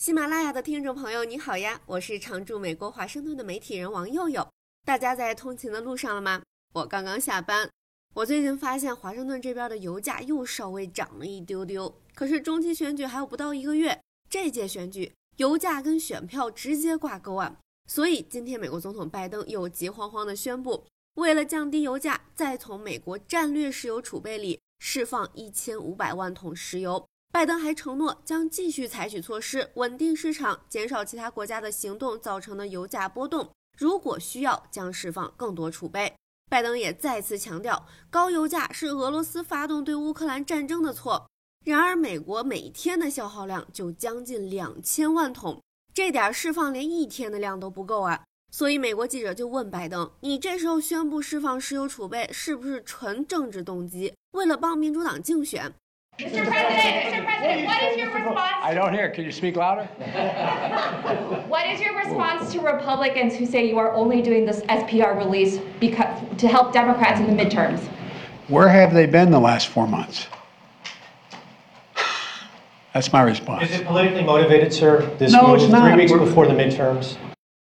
喜马拉雅的听众朋友，你好呀！我是常驻美国华盛顿的媒体人王佑佑。大家在通勤的路上了吗？我刚刚下班。我最近发现华盛顿这边的油价又稍微涨了一丢丢。可是中期选举还有不到一个月，这届选举油价跟选票直接挂钩啊！所以今天美国总统拜登又急慌慌地宣布，为了降低油价，再从美国战略石油储备里释放一千五百万桶石油。拜登还承诺将继续采取措施稳定市场，减少其他国家的行动造成的油价波动。如果需要，将释放更多储备。拜登也再次强调，高油价是俄罗斯发动对乌克兰战争的错。然而，美国每天的消耗量就将近两千万桶，这点释放连一天的量都不够啊！所以，美国记者就问拜登：“你这时候宣布释放石油储备，是不是纯政治动机，为了帮民主党竞选？” Mr. President, Mr. President, what is your response? I don't hear. Can you speak louder? What is your response to Republicans who say you are only doing this SPR release because to help Democrats in the midterms? Where have they been the last four months? That's my response. Is it politically motivated, sir? This No, move it's not. three weeks We're- before the midterms.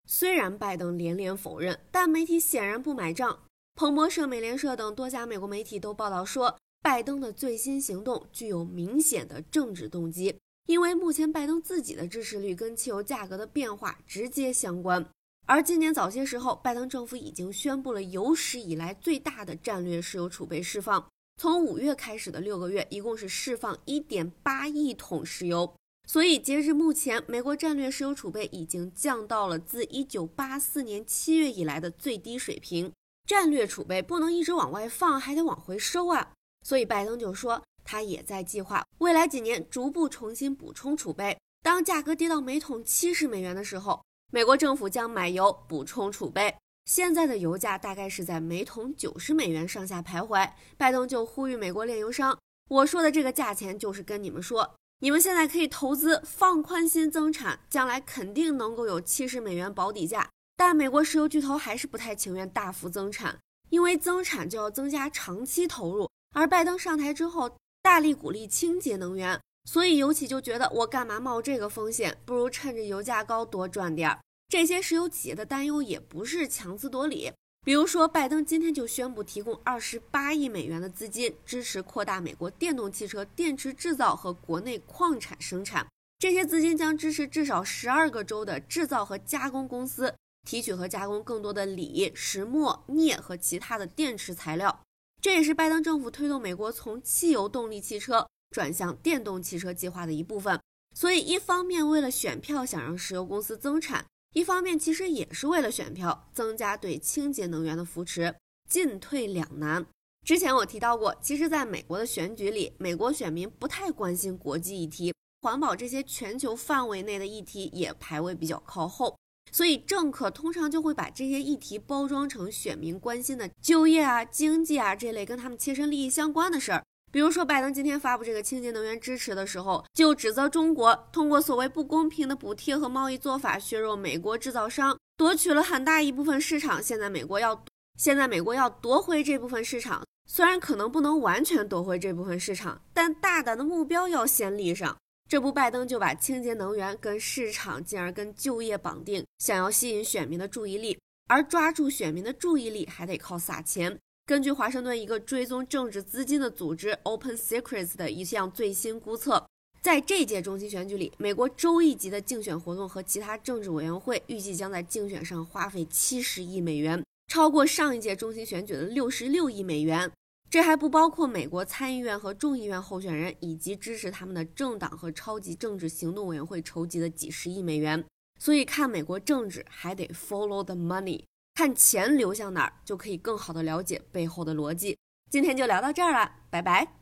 虽然拜登连连否认，但媒体显然不买账。彭博社、美联社等多家美国媒体都报道说。 拜登的最新行动具有明显的政治动机，因为目前拜登自己的支持率跟汽油价格的变化直接相关。而今年早些时候，拜登政府已经宣布了有史以来最大的战略石油储备释放，从五月开始的六个月，一共是释放一点八亿桶石油。所以截至目前，美国战略石油储备已经降到了自一九八四年七月以来的最低水平。战略储备不能一直往外放，还得往回收啊！所以，拜登就说，他也在计划未来几年逐步重新补充储备。当价格跌到每桶七十美元的时候，美国政府将买油补充储备。现在的油价大概是在每桶九十美元上下徘徊。拜登就呼吁美国炼油商：“我说的这个价钱，就是跟你们说，你们现在可以投资放宽心增产，将来肯定能够有七十美元保底价。”但美国石油巨头还是不太情愿大幅增产，因为增产就要增加长期投入。而拜登上台之后，大力鼓励清洁能源，所以油企就觉得我干嘛冒这个风险，不如趁着油价高多赚点儿。这些石油企业的担忧也不是强词夺理，比如说，拜登今天就宣布提供二十八亿美元的资金，支持扩大美国电动汽车电池制造和国内矿产生产。这些资金将支持至少十二个州的制造和加工公司，提取和加工更多的锂、石墨、镍和其他的电池材料。这也是拜登政府推动美国从汽油动力汽车转向电动汽车计划的一部分。所以，一方面为了选票想让石油公司增产，一方面其实也是为了选票增加对清洁能源的扶持，进退两难。之前我提到过，其实在美国的选举里，美国选民不太关心国际议题，环保这些全球范围内的议题也排位比较靠后。所以，政客通常就会把这些议题包装成选民关心的就业啊、经济啊这类跟他们切身利益相关的事儿。比如说，拜登今天发布这个清洁能源支持的时候，就指责中国通过所谓不公平的补贴和贸易做法削弱美国制造商，夺取了很大一部分市场。现在美国要现在美国要夺回这部分市场，虽然可能不能完全夺回这部分市场，但大胆的目标要先立上。这不，拜登就把清洁能源跟市场，进而跟就业绑定，想要吸引选民的注意力。而抓住选民的注意力，还得靠撒钱。根据华盛顿一个追踪政治资金的组织 Open Secrets 的一项最新估测，在这届中期选举里，美国州一级的竞选活动和其他政治委员会预计将在竞选上花费七十亿美元，超过上一届中期选举的六十六亿美元。这还不包括美国参议院和众议院候选人以及支持他们的政党和超级政治行动委员会筹集的几十亿美元。所以看美国政治还得 follow the money，看钱流向哪儿，就可以更好的了解背后的逻辑。今天就聊到这儿了，拜拜。